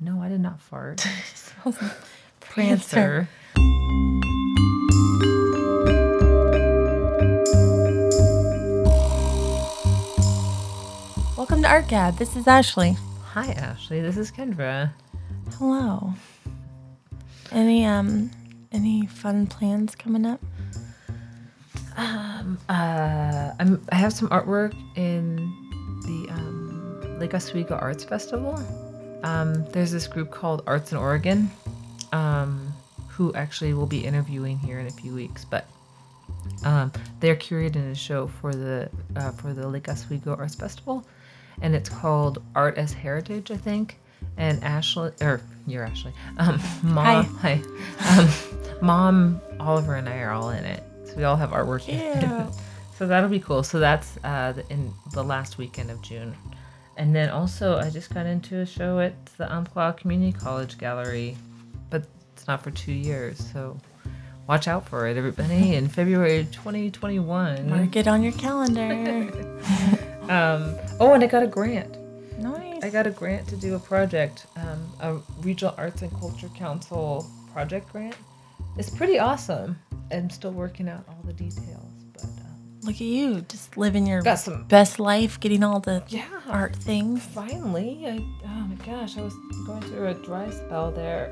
No, I did not fart. Prancer. Welcome to Art Gab. This is Ashley. Hi, Ashley. This is Kendra. Hello. Any um any fun plans coming up? Um, Uh, I'm, I have some artwork in the um, Lake Oswego Arts Festival. Um, there's this group called Arts in Oregon, um, who actually will be interviewing here in a few weeks. But um, they're curating a show for the uh, for the Lake Oswego Arts Festival, and it's called Art as Heritage, I think. And Ashley, or you're Ashley, um, mom, hi, Um, mom, Oliver, and I are all in it. So we all have artwork. Cute. so that'll be cool. So that's uh, the- in the last weekend of June. And then also, I just got into a show at the Umpqua Community College Gallery, but it's not for two years. So watch out for it, everybody, in February 2021. Mark it on your calendar. Um, oh, and I got a grant. nice. I got a grant to do a project, um, a Regional Arts and Culture Council project grant. It's pretty awesome. I'm still working out all the details, Look at you, just living your got some. best life, getting all the Yeah, art things. Finally, I, oh my gosh, I was going through a dry spell there.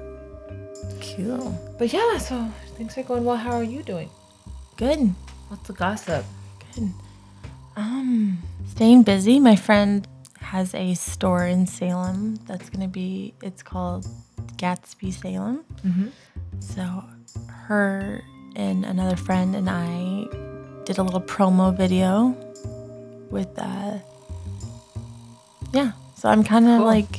Cool. But yeah, so things are going well. How are you doing? Good. What's the gossip? Good. Um, staying busy. My friend has a store in Salem that's gonna be. It's called Gatsby Salem. Mhm. So, her and another friend and I did a little promo video with. uh Yeah. So I'm kind of Cool. like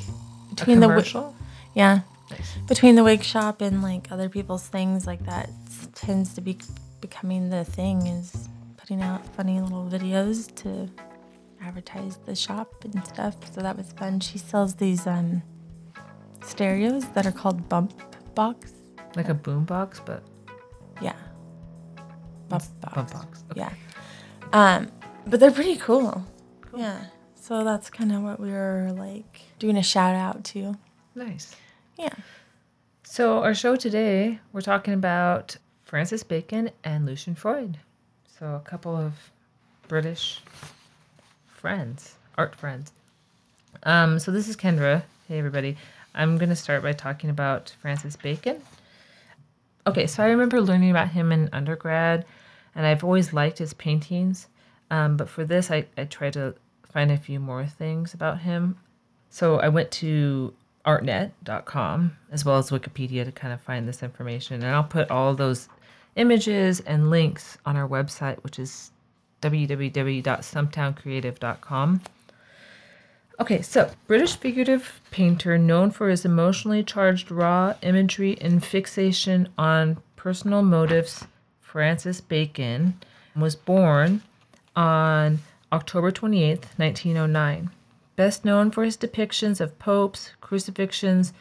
between the wi- yeah Nice. between the wig shop and like other people's things like that tends to be becoming the thing is putting out funny little videos to advertise the shop and stuff so that was fun she sells these um stereos that are called bump box Like a boombox, but yeah bump box, bump box. Okay. yeah um but they're pretty cool yeah so that's kind of what we were like doing a shout out to Nice. yeah So, our show today, we're talking about Francis Bacon and Lucian Freud. So, a couple of British friends, art friends. Um, so, this is Kendra. Hey, everybody. I'm going to start by talking about Francis Bacon. Okay, so I remember learning about him in undergrad, and I've always liked his paintings. Um, but for this, I, I tried to find a few more things about him. So I went to artnet.com as well as Wikipedia to kind of find this information. And I'll put all those images and links on our website, which is www.sumtowncreative.com. Okay, so British figurative painter known for his emotionally charged raw imagery and fixation on personal motives, Francis Bacon was born on October 28th, 1909. Best known for his depictions of popes, crucifixions,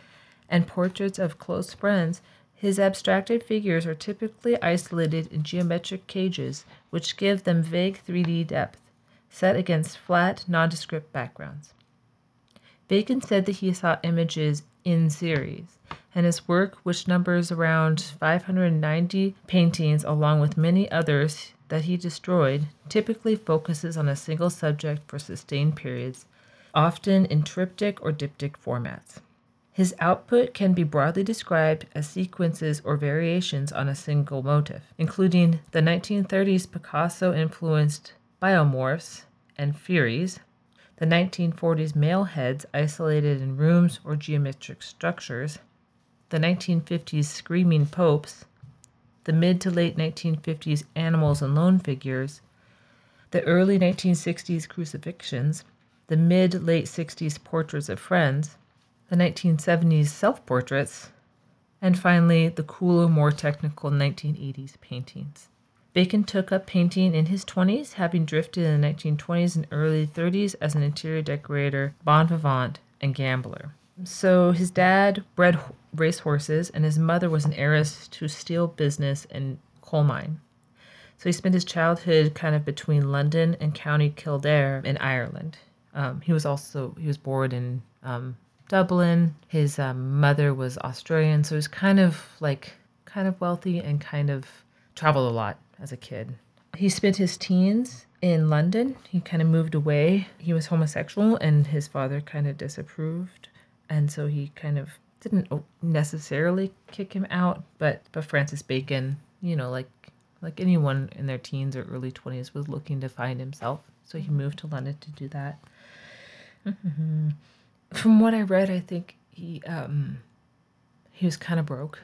and portraits of close friends, his abstracted figures are typically isolated in geometric cages, which give them vague 3D depth, set against flat, nondescript backgrounds. Bacon said that he saw images in series, and his work, which numbers around 590 paintings along with many others that he destroyed, typically focuses on a single subject for sustained periods, often in triptych or diptych formats. His output can be broadly described as sequences or variations on a single motif, including the 1930s Picasso influenced biomorphs and furies, the 1940s male heads isolated in rooms or geometric structures, the 1950s screaming popes, the mid to late 1950s animals and lone figures, the early 1960s crucifixions, the mid late 60s portraits of friends, the 1970s self portraits, and finally the cooler, more technical 1980s paintings. Bacon took up painting in his 20s, having drifted in the 1920s and early 30s as an interior decorator, bon vivant, and gambler. So his dad bred racehorses, and his mother was an heiress to steel business and coal mine. So he spent his childhood kind of between London and County Kildare in Ireland. Um, he was also he was born in um, Dublin. His um, mother was Australian, so he was kind of like kind of wealthy and kind of traveled a lot as a kid. He spent his teens in London. He kind of moved away. He was homosexual, and his father kind of disapproved, and so he kind of didn't necessarily kick him out. But but Francis Bacon, you know, like like anyone in their teens or early twenties, was looking to find himself. So he moved to London to do that. Mm-hmm. From what I read, I think he um, he was kind of broke,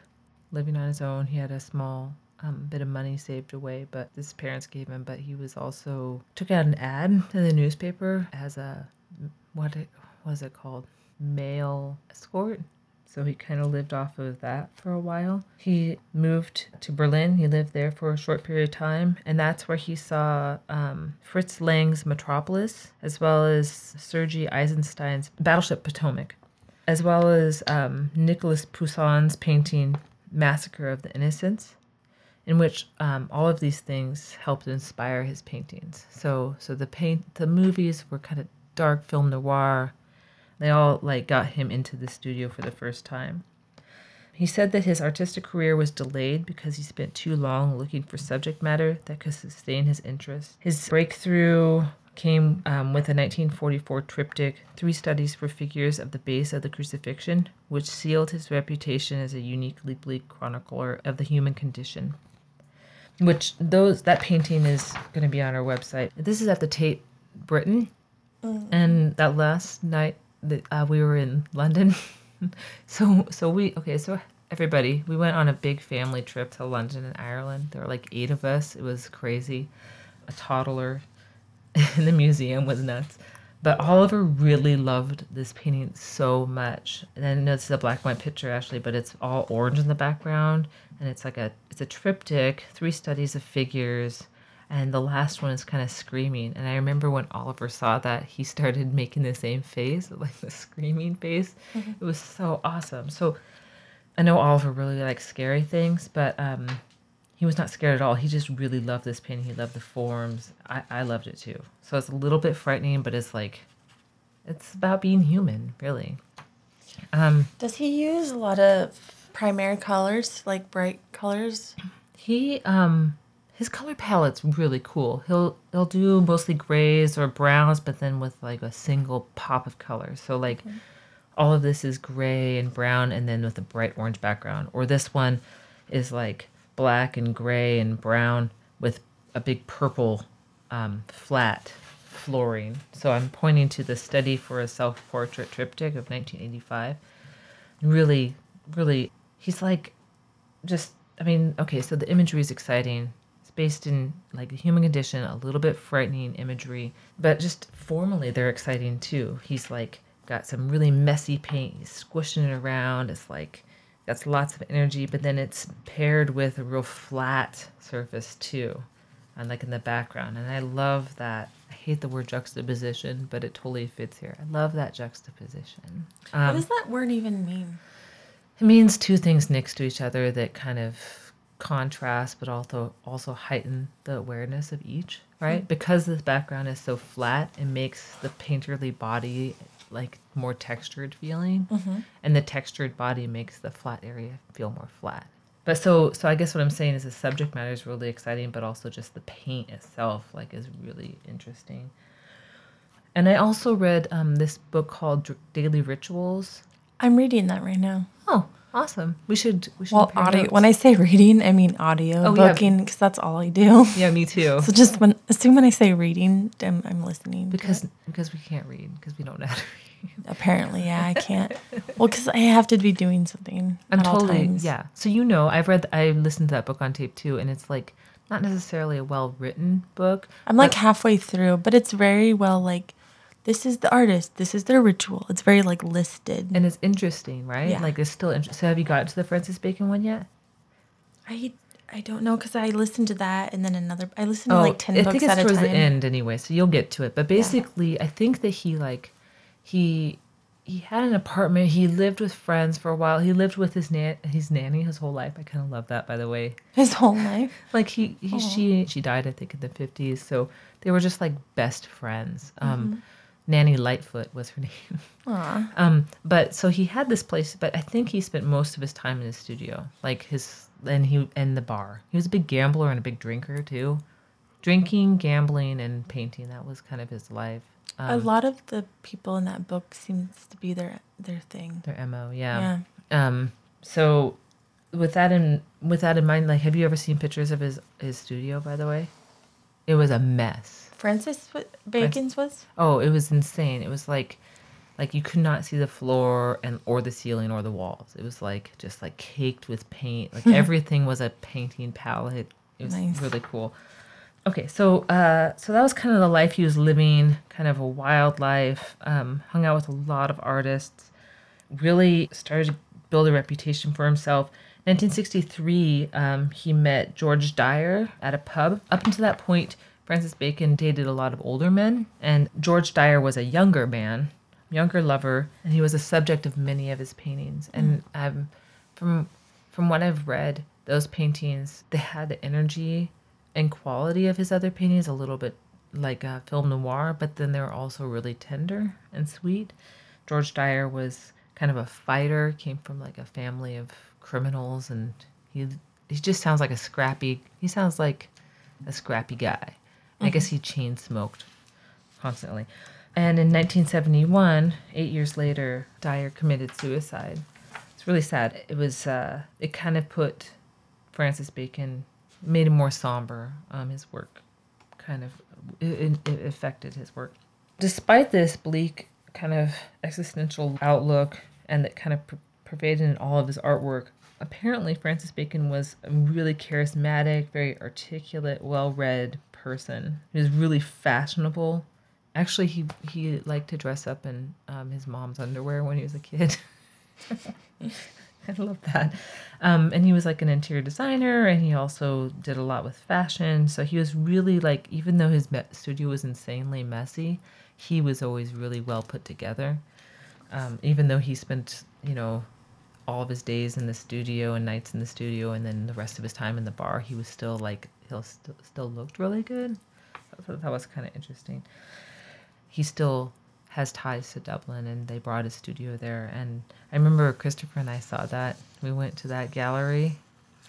living on his own. He had a small um, bit of money saved away, but his parents gave him. But he was also took out an ad in the newspaper as a what was it called male escort. So he kind of lived off of that for a while. He moved to Berlin. He lived there for a short period of time, and that's where he saw um, Fritz Lang's Metropolis, as well as Sergei Eisenstein's Battleship Potomac, as well as um, Nicolas Poussin's painting Massacre of the Innocents in which um, all of these things helped inspire his paintings. So, so the paint, the movies were kind of dark film noir. They all like got him into the studio for the first time. He said that his artistic career was delayed because he spent too long looking for subject matter that could sustain his interest. His breakthrough came um, with a 1944 triptych, Three Studies for Figures of the Base of the Crucifixion, which sealed his reputation as a uniquely bleak chronicler of the human condition which those that painting is going to be on our website. This is at the Tate Britain, mm. and that last night that uh, we were in London, so so we okay so everybody we went on a big family trip to London and Ireland. There were like eight of us. It was crazy. A toddler in the museum was nuts. But Oliver really loved this painting so much. And i then it's a black and white picture actually, but it's all orange in the background, and it's like a it's a triptych, three studies of figures, and the last one is kind of screaming. And I remember when Oliver saw that, he started making the same face, like the screaming face. Mm-hmm. It was so awesome. So I know Oliver really likes scary things, but um, he was not scared at all. He just really loved this painting. He loved the forms. I, I loved it too. So it's a little bit frightening, but it's like, it's about being human, really. Um, Does he use a lot of primary colors, like bright colors? He, um, his color palette's really cool. He'll he'll do mostly grays or browns, but then with like a single pop of color. So like, okay. all of this is gray and brown, and then with a bright orange background. Or this one is like black and gray and brown with a big purple um, flat flooring. So I'm pointing to the study for a self portrait triptych of 1985. Really, really, he's like just, I mean, okay, so the imagery is exciting. It's based in like the human condition, a little bit frightening imagery, but just formally they're exciting too. He's like got some really messy paint, he's squishing it around. It's like, that's lots of energy, but then it's paired with a real flat surface too, and like in the background. And I love that. I hate the word juxtaposition, but it totally fits here. I love that juxtaposition. Um, what does that word even mean? It means two things next to each other that kind of contrast, but also also heighten the awareness of each. Right, mm-hmm. because the background is so flat, it makes the painterly body like more textured feeling, mm-hmm. and the textured body makes the flat area feel more flat. But so so I guess what I'm saying is the subject matter is really exciting, but also just the paint itself like is really interesting. And I also read um, this book called Daily Rituals. I'm reading that right now. Oh, Awesome. We should. We should. Well, audio. Notes. When I say reading, I mean audio oh, booking because yeah. that's all I do. Yeah, me too. so just when assume when I say reading, I'm, I'm listening because because we can't read because we don't know how to read. Apparently, yeah, I can't. well, because I have to be doing something. I'm totally yeah. So you know, I've read, I listened to that book on tape too, and it's like not necessarily a well written book. I'm like halfway through, but it's very well like this is the artist, this is their ritual. It's very like listed. And it's interesting, right? Yeah. Like it's still interesting. So have you gotten to the Francis Bacon one yet? I I don't know because I listened to that and then another. I listened to oh, like ten I books think it's towards the end anyway, so you'll get to it. But basically, yeah. I think that he like he he had an apartment. He lived with friends for a while. He lived with his nan his nanny his whole life. I kind of love that, by the way. His whole life. like he, he she she died I think in the fifties, so they were just like best friends. Um, mm-hmm. Nanny Lightfoot was her name. Aw. Um, but so he had this place, but I think he spent most of his time in his studio, like his and he and the bar. He was a big gambler and a big drinker too, drinking, gambling, and painting. That was kind of his life. a lot of the people in that book seems to be their their thing. Their mo, Yeah. yeah. Um, so with that in with that in mind, like, have you ever seen pictures of his his studio? By the way, it was a mess. Francis Bacon's was? Oh, it was insane. It was like like you could not see the floor and or the ceiling or the walls. It was like just like caked with paint. Like everything was a painting palette. It was Nice. really cool. Okay, so uh, so that was kind of the life he was living, kind of a wild life. Um, hung out with a lot of artists. Really started to build a reputation for himself. 1963, um, he met George Dyer at a pub. Up until that point, Francis Bacon dated a lot of older men, and George Dyer was a younger man, younger lover, and he was a subject of many of his paintings. And um, from from what I've read, those paintings they had the energy and quality of his other paintings a little bit like uh, film noir, but then they were also really tender and sweet. George Dyer was kind of a fighter, came from like a family of criminals, and he he just sounds like a scrappy. He sounds like a scrappy guy. I guess he chain smoked constantly. And in 1971, eight years later, Dyer committed suicide. It's really sad. It was uh, it kind of put Francis Bacon made him more somber. Um, his work kind of it, it affected his work. Despite this bleak kind of existential outlook and that kind of per- pervaded in all of his artwork, apparently Francis Bacon was a really charismatic, very articulate, well-read person. He was really fashionable. Actually, he he liked to dress up in um, his mom's underwear when he was a kid. I love that. Um, and he was like an interior designer, and he also did a lot with fashion. So he was really like, even though his studio was insanely messy, he was always really well put together. Um, even though he spent, you know, all of his days in the studio and nights in the studio, and then the rest of his time in the bar, he was still like, he'll st- still looked really good. Thought that was kind of interesting. He still has ties to Dublin, and they brought his studio there. And I remember Christopher and I saw that. We went to that gallery,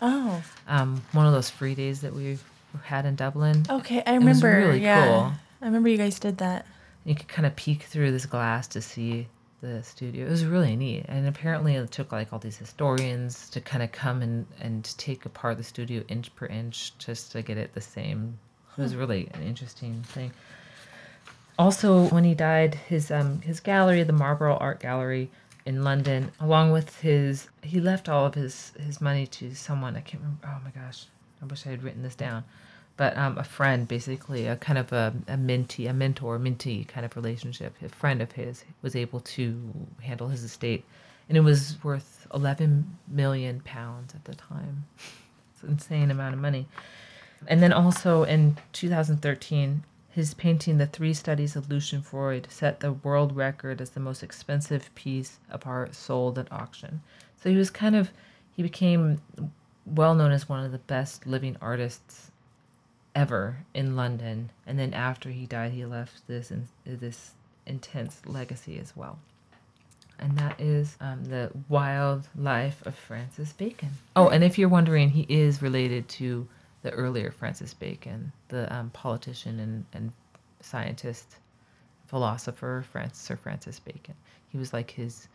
Oh, um, one of those free days that we had in Dublin. okay. I was remember. really yeah. cool. I remember you guys did that. You could kind of peek through this glass to see the studio. It was really neat. And apparently, it took like all these historians to kind of come and, and take apart the studio inch per inch just to get it the same. It was really an interesting thing. Also, when he died, his um his gallery, the Marlborough Art Gallery in London, along with his he left all of his his money to someone I can't remember. Oh my gosh, I wish I had written this down. But um, a friend, basically, a kind of a, a mentee, a mentor, mentee kind of relationship. A friend of his was able to handle his estate, and it was worth 11 million pounds at the time. It's an insane amount of money. And then also in 2013, his painting, The Three Studies of Lucian Freud, set the world record as the most expensive piece of art sold at auction. So he was kind of, he became well known as one of the best living artists ever in London. And then after he died, he left this in, this intense legacy as well. And that is um, the wild life of Francis Bacon. Oh, and if you're wondering, he is related to the earlier Francis Bacon, the um, politician and, and scientist, philosopher, Francis, Sir Francis Bacon. He was like his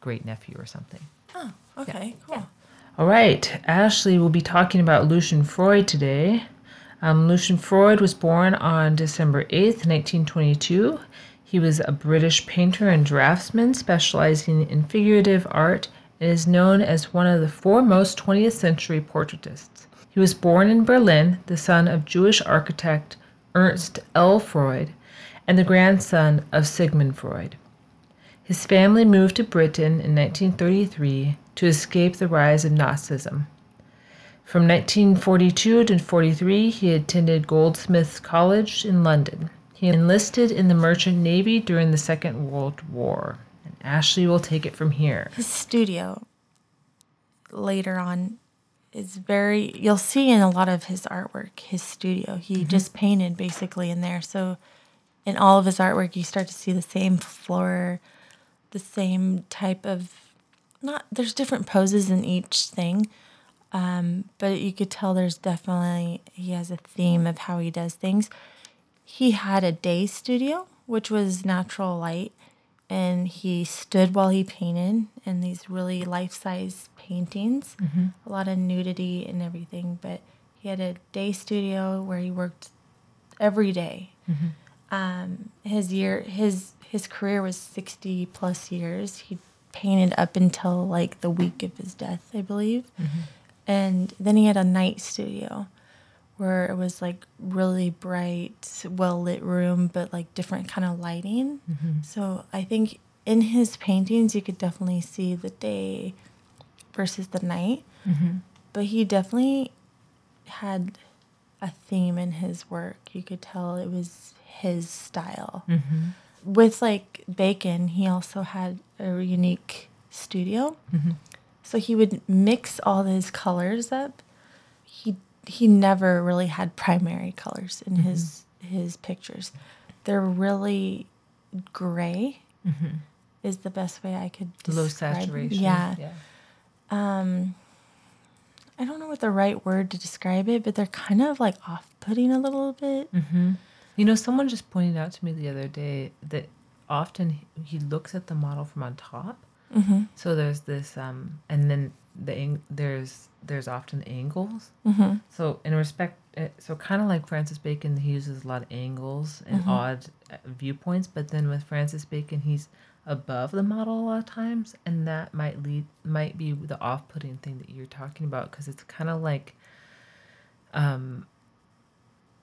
great nephew or something. Oh, okay, cool. All right, Ashley will be talking about Lucian Freud today. Um, Lucian Freud was born on December 8th, 1922. He was a British painter and draftsman specializing in figurative art and is known as one of the foremost 20th century portraitists. He was born in Berlin, the son of Jewish architect Ernst L. Freud and the grandson of Sigmund Freud. His family moved to Britain in 1933 to escape the rise of Nazism. From 1942 to 43, he attended Goldsmiths College in London. He enlisted in the Merchant Navy during the Second World War. And Ashley will take it from here. His studio later on is very you'll see in a lot of his artwork his studio he mm-hmm. just painted basically in there so in all of his artwork, you start to see the same floor, the same type of not. There's different poses in each thing, um, but you could tell there's definitely he has a theme of how he does things. He had a day studio, which was natural light, and he stood while he painted in these really life size paintings, a lot of nudity and everything. But he had a day studio where he worked every day. Um, his year, his his career was sixty plus years. He painted up until like the week of his death, I believe, and then he had a night studio where it was like really bright, well lit room, but like different kind of lighting. Mm-hmm. So I think in his paintings you could definitely see the day versus the night. Mm-hmm. But he definitely had a theme in his work. You could tell it was his style. Mm-hmm. With like Bacon, he also had a unique studio. So he would mix all his colors up. He he never really had primary colors in mm-hmm. his his pictures. They're really gray. Mm-hmm. Is the best way I could describe. Low saturation. Yeah. Yeah. Um, I don't know what the right word to describe it, but they're kind of like off-putting a little bit. Mm-hmm. You know, someone just pointed out to me the other day that often he looks at the model from on top. Mm-hmm. So there's this, um, and then the ang- there's there's often angles. Mm-hmm. So in respect, uh, so kind of like Francis Bacon, he uses a lot of angles and Mm-hmm. odd uh, viewpoints. But then with Francis Bacon, he's above the model a lot of times, and that might lead might be the off-putting thing that you're talking about because it's kind of like, um,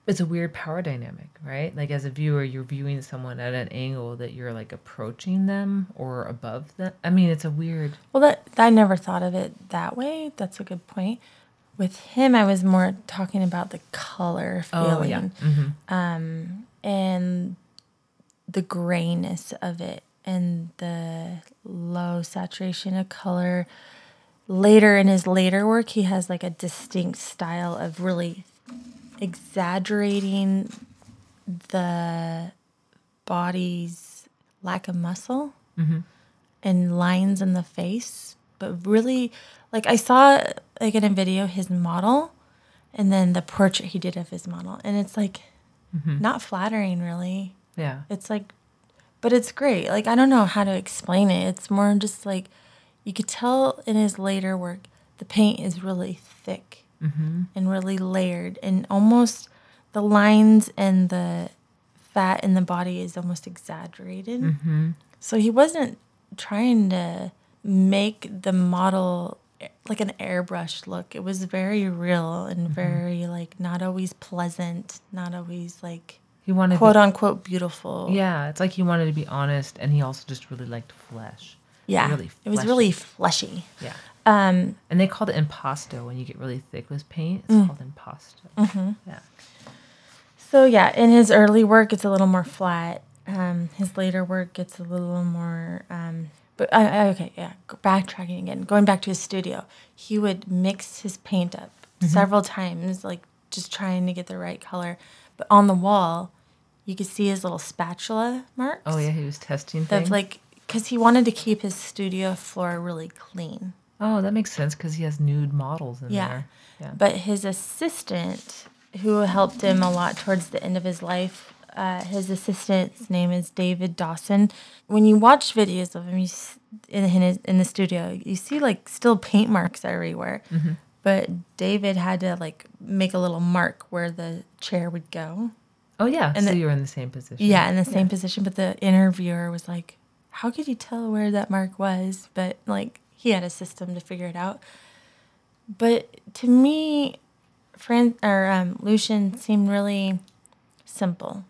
it's a weird power dynamic, right? Like as a viewer, you're viewing someone at an angle that you're like approaching them or above them. I mean, it's a weird. Well, that I never thought of it that way. That's a good point. With him, I was more talking about the color feeling Mhm. and the grayness of it and the low saturation of color. Later in his later work, he has like a distinct style of really exaggerating the body's lack of muscle mm-hmm. and lines in the face, but really, like I saw like in a video his model, and then the portrait he did of his model, and it's like mm-hmm. not flattering really. Yeah. It's like, but it's great. Like I don't know how to explain it. It's more just like you could tell in his later work, the paint is really thick Mm-hmm. and really layered, and almost the lines and the fat in the body is almost exaggerated. Mm-hmm. So he wasn't trying to make the model like an airbrush look. It was very real and mm-hmm. very like not always pleasant, not always like He wanted quote unquote beautiful. Yeah, it's like he wanted to be honest, and he also just really liked flesh. Yeah. Really it was really fleshy. Yeah, Um and they called it impasto when you get really thick with paint. It's called impasto. Mm-hmm. Yeah, so yeah, in his early work it's a little more flat. Um his later work gets a little more um but I, I, okay, yeah, backtracking again. Going back to his studio, he would mix his paint up Mm-hmm. several times like just trying to get the right color. But on the wall, you could see his little spatula marks. Oh yeah, he was testing things. like cuz he wanted to keep his studio floor really clean. Oh, that makes sense because he has nude models in Yeah. there. Yeah. But his assistant, who helped him a lot towards the end of his life, uh, his assistant's name is David Dawson. When you watch videos of him you s- in his in the studio, you see like still paint marks everywhere. But David had to like make a little mark where the chair would go. oh yeah, and so the- you were in the same position. Yeah, in the same position. But the interviewer was like, "How could you tell where that mark was?" But like he had a system to figure it out. But to me, Fran or um, Lucian seemed really simple,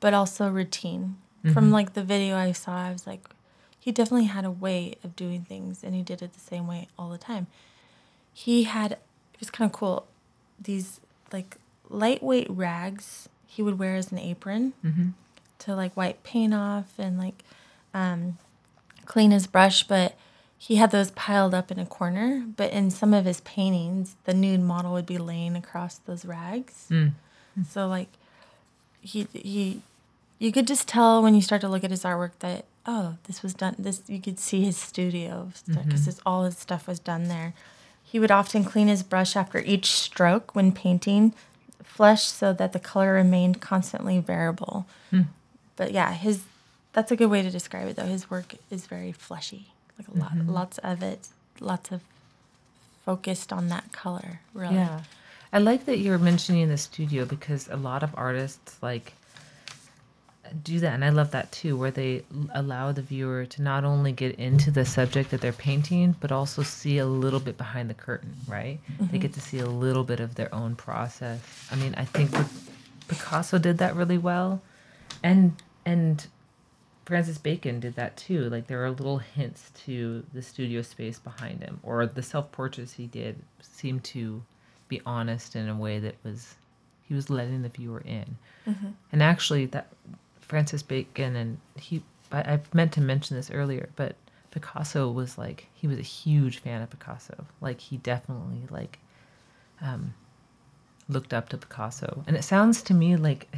but also routine. From like the video I saw, I was like, he definitely had a way of doing things, and he did it the same way all the time. He had it was kind of cool. These like lightweight rags he would wear as an apron to like wipe paint off and like um, clean his brush, but he had those piled up in a corner. But in some of his paintings, the nude model would be laying across those rags. So like he he you could just tell when you start to look at his artwork that oh, this was done. This you could see his studio because Mhm. all his stuff was done there. He would often clean his brush after each stroke when painting flesh so that the color remained constantly variable. Hmm. But yeah, his that's a good way to describe it though. His work is very fleshy. Like a lot Mhm. lots of it, lots of focused on that color, really. Yeah. I like that you're mentioning the studio because a lot of artists like do that and I love that too where they allow the viewer to not only get into the subject that they're painting but also see a little bit behind the curtain, right? They get to see a little bit of their own process. I mean, I think Picasso did that really well and and Francis Bacon did that too. Like there are little hints to the studio space behind him, or the self portraits he did seemed to be honest in a way that was he was letting the viewer in. And actually, that Francis Bacon and he, I, I meant to mention this earlier, but Picasso was like he was a huge fan of Picasso. Like he definitely like um, looked up to Picasso, and it sounds to me like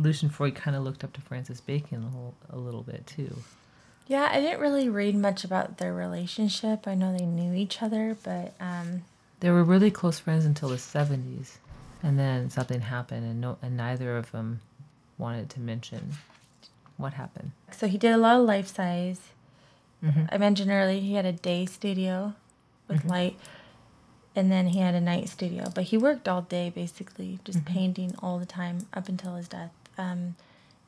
Lucian Freud kind of looked up to Francis Bacon a little, a little bit too. Yeah, I didn't really read much about their relationship. I know they knew each other, but um, They were really close friends until the seventies, and then something happened, and no, and neither of them wanted to mention what happened. so he did a lot of life size. Mhm. I mentioned earlier he had a day studio with Mhm. light, and then he had a night studio. But he worked all day basically, just Mhm. painting all the time up until his death. Um,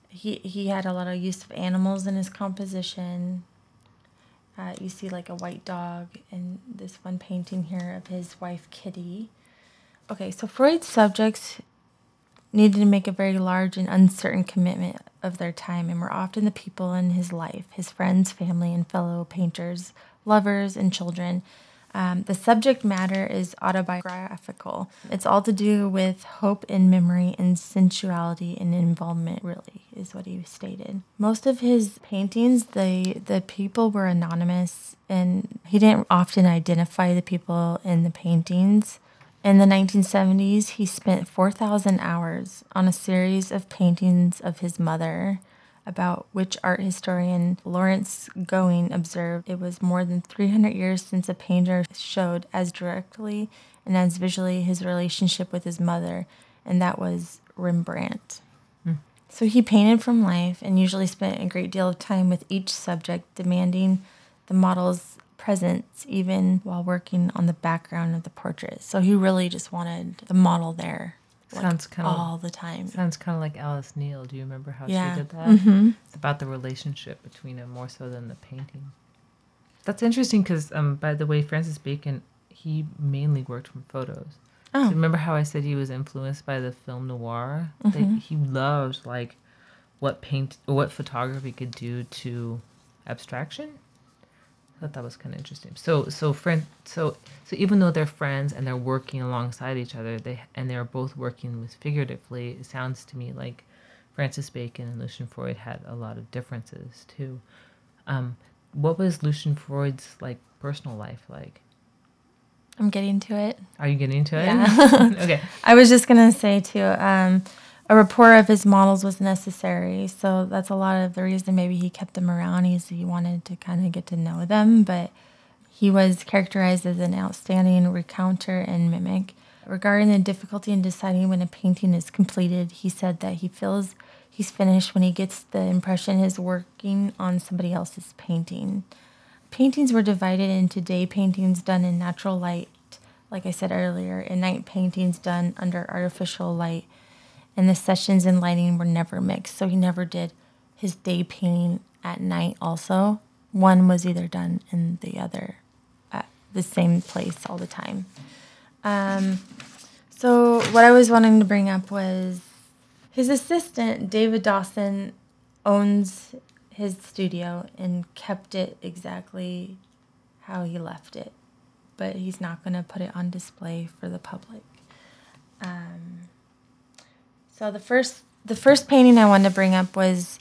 he he had a lot of use of animals in his composition. Uh, you see like a white dog in this one painting here of his wife Kitty. Okay, so Freud's subjects needed to make a very large and uncertain commitment of their time and were often the people in his life, his friends, family, and fellow painters, lovers, and children. Um, the subject matter is autobiographical. It's all to do with hope and memory and sensuality and involvement, really, is what he stated. Most of his paintings, the, the people were anonymous and he didn't often identify the people in the paintings. In the 1970s, he spent 4,000 hours on a series of paintings of his mother, about which art historian Lawrence Gowing observed it was more than 300 years since a painter showed as directly and as visually his relationship with his mother, and that was Rembrandt. Hmm. So he painted from life and usually spent a great deal of time with each subject, demanding the model's presence even while working on the background of the portrait. So he really just wanted the model there like, Sounds kind of all the time. sounds kind of like Alice Neel. Do you remember how Yeah. she did that? Mhm. It's about the relationship between them more so than the painting. That's interesting because, um, by the way, Francis Bacon he mainly worked from photos. Oh. So remember how I said he was influenced by the film noir? Mhm. he loved like what paint what photography could do to abstraction. I thought that was kind of interesting. So so friend so so even though they're friends and they're working alongside each other, they and they're both working with figuratively, it sounds to me like Francis Bacon and Lucian Freud had a lot of differences too. Um, what was Lucian Freud's like personal life like? I'm getting to it. Are you getting to it? Yeah. okay. I was just gonna say too, um, a rapport of his models was necessary. So that's a lot of the reason maybe he kept them around. Is he wanted to kind of get to know them, but he was characterized as an outstanding raconteur and mimic. Regarding the difficulty in deciding when a painting is completed, he said that he feels he's finished when he gets the impression he's working on somebody else's painting. Paintings were divided into day paintings done in natural light, like I said earlier, and night paintings done under artificial light. And the sessions and lighting were never mixed. So he never did his day painting at night, also. One was either done in the other at the same place all the time. Um, so, what I was wanting to bring up was his assistant, David Dawson, owns his studio and kept it exactly how he left it, but he's not going to put it on display for the public. Um, so the first the first painting I wanted to bring up was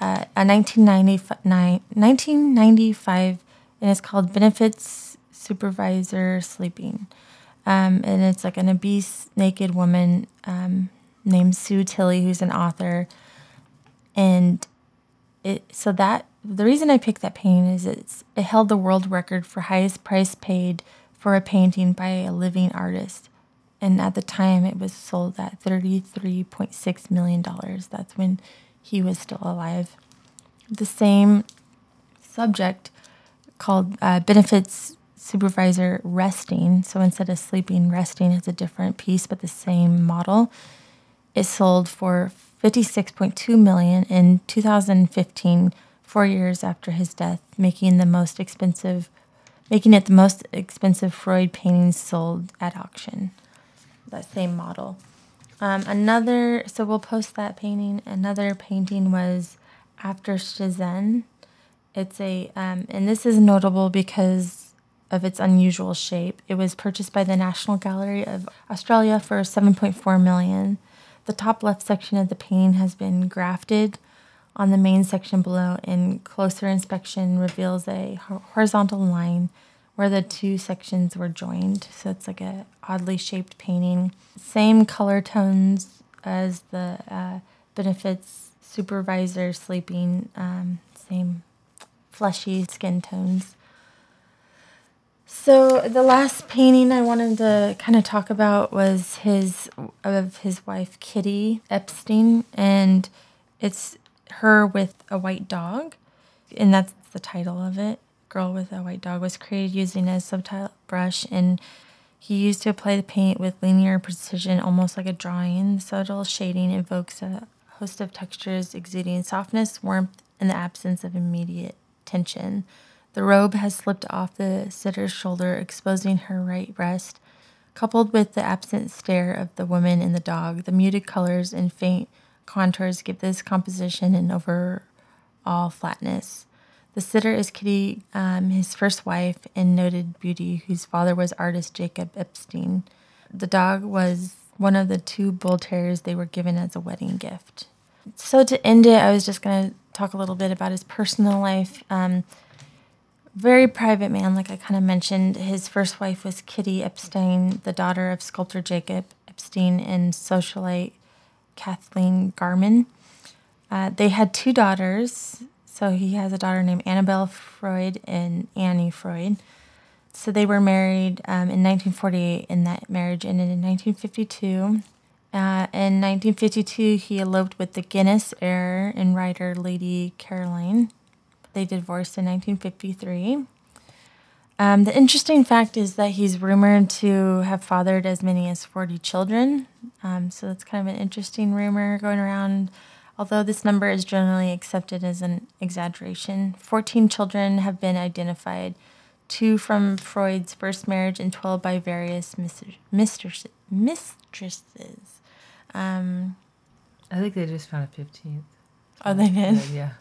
uh, a 1999, 1995, and it's called Benefits Supervisor Sleeping. Um, and it's like an obese naked woman um, named Sue Tilley, who's an author. and it so that the reason I picked that painting is it's it held the world record for highest price paid for a painting by a living artist. And at the time it was sold at $33.6 million. That's when he was still alive. The same subject called uh, benefits supervisor resting. So instead of sleeping, resting is a different piece, but the same model. It sold for 56.2 million in 2015, four years after his death, making the most expensive, making it the most expensive Freud painting sold at auction. That same model. Um, another, so we'll post that painting. Another painting was after Cezanne. It's a, um, and this is notable because of its unusual shape. It was purchased by the National Gallery of Australia for 7.4 million. The top left section of the painting has been grafted on the main section below, and closer inspection reveals a horizontal line where the two sections were joined. So it's like a oddly shaped painting. Same color tones as the uh, benefits supervisor sleeping. Um, same fleshy skin tones. So the last painting I wanted to kind of talk about was his of his wife Kitty Epstein, and it's her with a white dog, and that's the title of it. Girl with a White Dog was created using a subtle brush, and he used to apply the paint with linear precision, almost like a drawing. Subtle shading evokes a host of textures exuding softness, warmth, and the absence of immediate tension. The robe has slipped off the sitter's shoulder, exposing her right breast. Coupled with the absent stare of the woman and the dog, the muted colors and faint contours give this composition an overall flatness. The sitter is Kitty, um, his first wife and noted beauty, whose father was artist Jacob Epstein. The dog was one of the two bull terriers they were given as a wedding gift. So, to end it, I was just going to talk a little bit about his personal life. Um, very private man, like I kind of mentioned. His first wife was Kitty Epstein, the daughter of sculptor Jacob Epstein and socialite Kathleen Garman. Uh, they had two daughters. So he has a daughter named Annabelle Freud and Annie Freud. So they were married um, in 1948, and that marriage ended in 1952. Uh, in 1952, he eloped with the Guinness heir and writer Lady Caroline. They divorced in 1953. Um, the interesting fact is that he's rumored to have fathered as many as 40 children. Um, so that's kind of an interesting rumor going around, although this number is generally accepted as an exaggeration. 14 children have been identified, two from Freud's first marriage and 12 by various mistresses. mistresses. Um, I think they just found a 15th. Oh, they did? Yeah.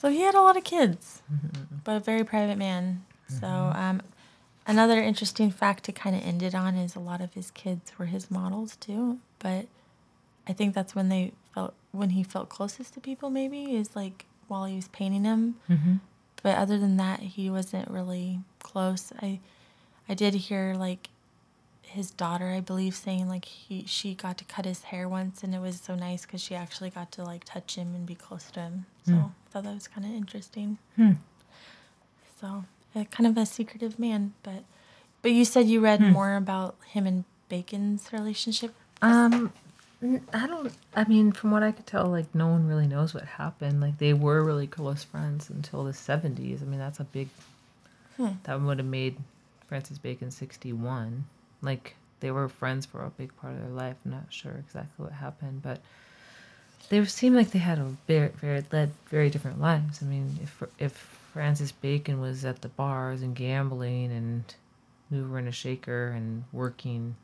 So he had a lot of kids, mm-hmm. but a very private man. Mm-hmm. So um, another interesting fact to kind of end it on is a lot of his kids were his models too. But I think that's when they felt when he felt closest to people. Maybe is like while he was painting them. Mm-hmm. But other than that, he wasn't really close. I I did hear like his daughter, I believe, saying like he she got to cut his hair once, and it was so nice because she actually got to like touch him and be close to him. So mm. I thought that was kind of interesting. Hmm. So uh, kind of a secretive man, but but you said you read hmm. more about him and Bacon's relationship. Um, I don't. I mean, from what I could tell, like no one really knows what happened. Like they were really close friends until the seventies. I mean, that's a big. Hmm. That would have made Francis Bacon sixty one like they were friends for a big part of their life. I'm not sure exactly what happened, but they seemed like they had a very, very led very different lives. I mean, if if Francis Bacon was at the bars and gambling and mover and a shaker and working,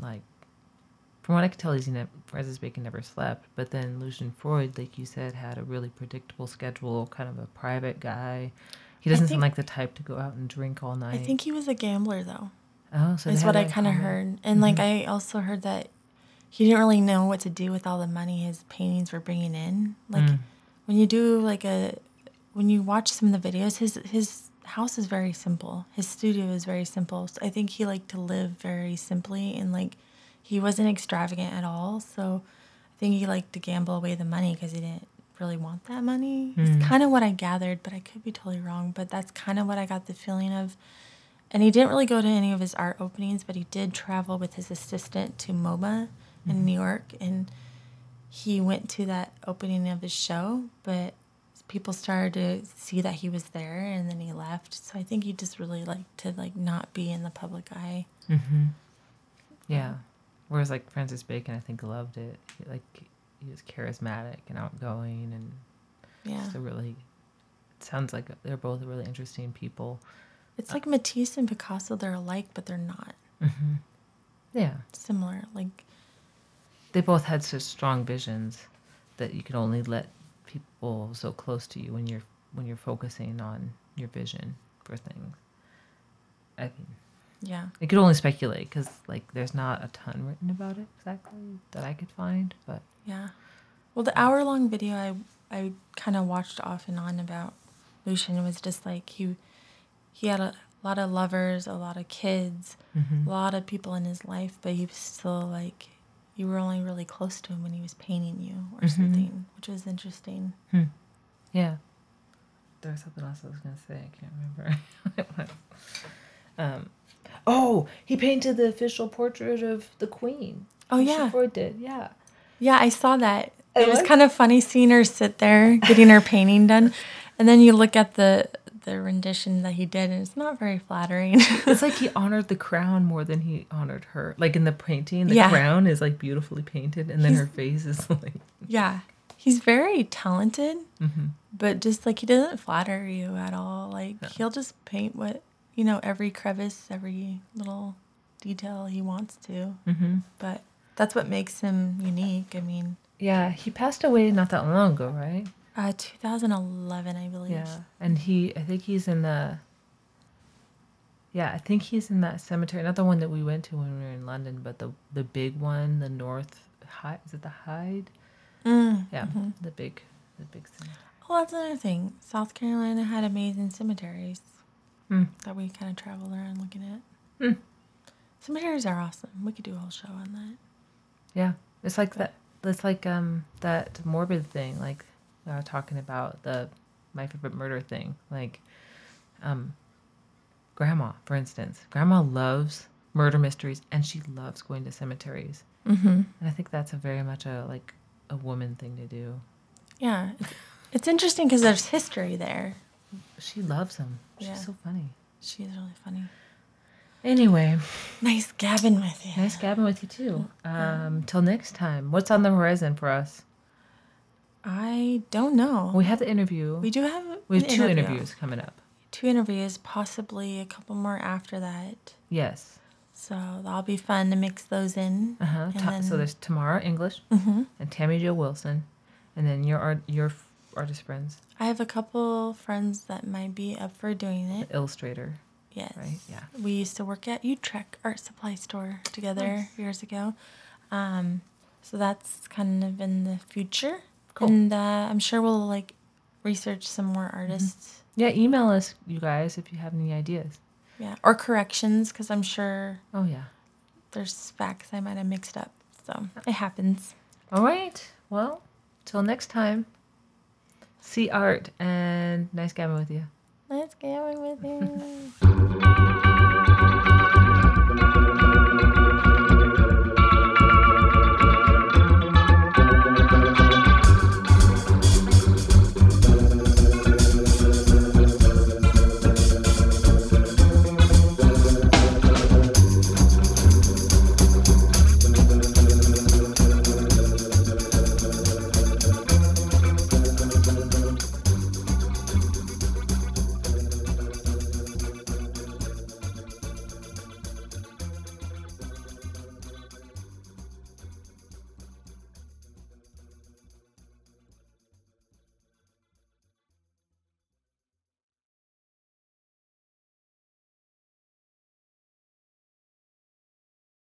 like from what I could tell, he's never, Francis Bacon never slept. But then Lucian Freud, like you said, had a really predictable schedule, kind of a private guy. He doesn't think, seem like the type to go out and drink all night. I think he was a gambler, though. Oh, so that's what I kind of heard, and mm-hmm. like I also heard that he didn't really know what to do with all the money his paintings were bringing in. Like mm. when you do like a when you watch some of the videos, his his house is very simple. His studio is very simple. So I think he liked to live very simply and like he wasn't extravagant at all. So I think he liked to gamble away the money because he didn't really want that money. Mm. It's kind of what I gathered, but I could be totally wrong. But that's kind of what I got the feeling of. And he didn't really go to any of his art openings, but he did travel with his assistant to MoMA in New York, and he went to that opening of his show. But people started to see that he was there, and then he left. So I think he just really liked to like not be in the public eye. Yeah. Whereas like Francis Bacon, I think loved it. He, like he was charismatic and outgoing, and Yeah, a really. It sounds like they're both really interesting people. it's uh, like Matisse and Picasso. They're alike, but they're not mm-hmm. Yeah. similar. Like They both had such strong visions that you can only let people so close to you when you're when you're focusing on your vision for things. I mean, yeah. I could only speculate because like there's not a ton written about it exactly that I could find, but Yeah. Well, the hour long video I I kind of watched off and on about Lucian was just like he he had a lot of lovers, a lot of kids, mm-hmm. a lot of people in his life, but he was still like you were only really close to him when he was painting you or mm-hmm. something, which was interesting. Hmm. Yeah. There was something else I was gonna say. I can't remember. what it was. um, oh, he painted the official portrait of the Queen. Oh, yeah. Freud did. Yeah. Yeah, I saw that. I It was kind of funny seeing her sit there getting her painting done, and then you look at the the rendition that he did, and it's not very flattering. It's like he honored the crown more than he honored her. Like in the painting, the Yeah. crown is like beautifully painted, and then He's- her face is like. Yeah, he's very talented, Mm-hmm. but just like he doesn't flatter you at all. Like he'll just paint what you know, every crevice, every little detail he wants to. Mm-hmm. But that's what makes him unique. I mean, Yeah, he passed away not that long ago, right? uh, 2011, I believe. Yeah, and he, I think he's in the. Yeah, I think he's in that cemetery, not the one that we went to when we were in London, but the the big one, the North Hyde. Is it the Hyde? Mm. Yeah, the big, the big cemetery. Well, that's another thing. South Carolina had amazing cemeteries Hmm. that we kind of traveled around looking at. Hmm. Cemeteries are awesome. We could do a whole show on that. Yeah, it's like that. It's like um that morbid thing, like uh, talking about the my favorite murder thing, like um grandma, for instance. Grandma loves murder mysteries, and she loves going to cemeteries. Mm-hmm. And I think that's a very much a like a woman thing to do. Yeah, it's, it's interesting because there's history there. She loves him. She's Yeah. so funny. She's really funny. Anyway, Nice gabbing with you. nice gabbing with you too. Um, till next time. What's on the horizon for us? I don't know. We have the interview. We do have We have two interview. interviews coming up. Two interviews, possibly a couple more after that. Yes. So that'll be fun to mix those in. Uh huh. So then- Mm-hmm. there's Tamara English and Tammy Jo Wilson, and then your your artist friends, I have a couple friends that might be up for doing it. the illustrator. Yes. Right, yeah. We used to work at Utrecht Art Supply Store together years ago. Um, so that's kind of in the future. Cool. And uh, I'm sure we'll like research some more artists. Yeah, email us, you guys, if you have any ideas. Yeah. Or corrections, because I'm sure Oh yeah. there's facts I might have mixed up. So it happens. All right. Well, till next time. See art and nice gabbing with you. Get on with it.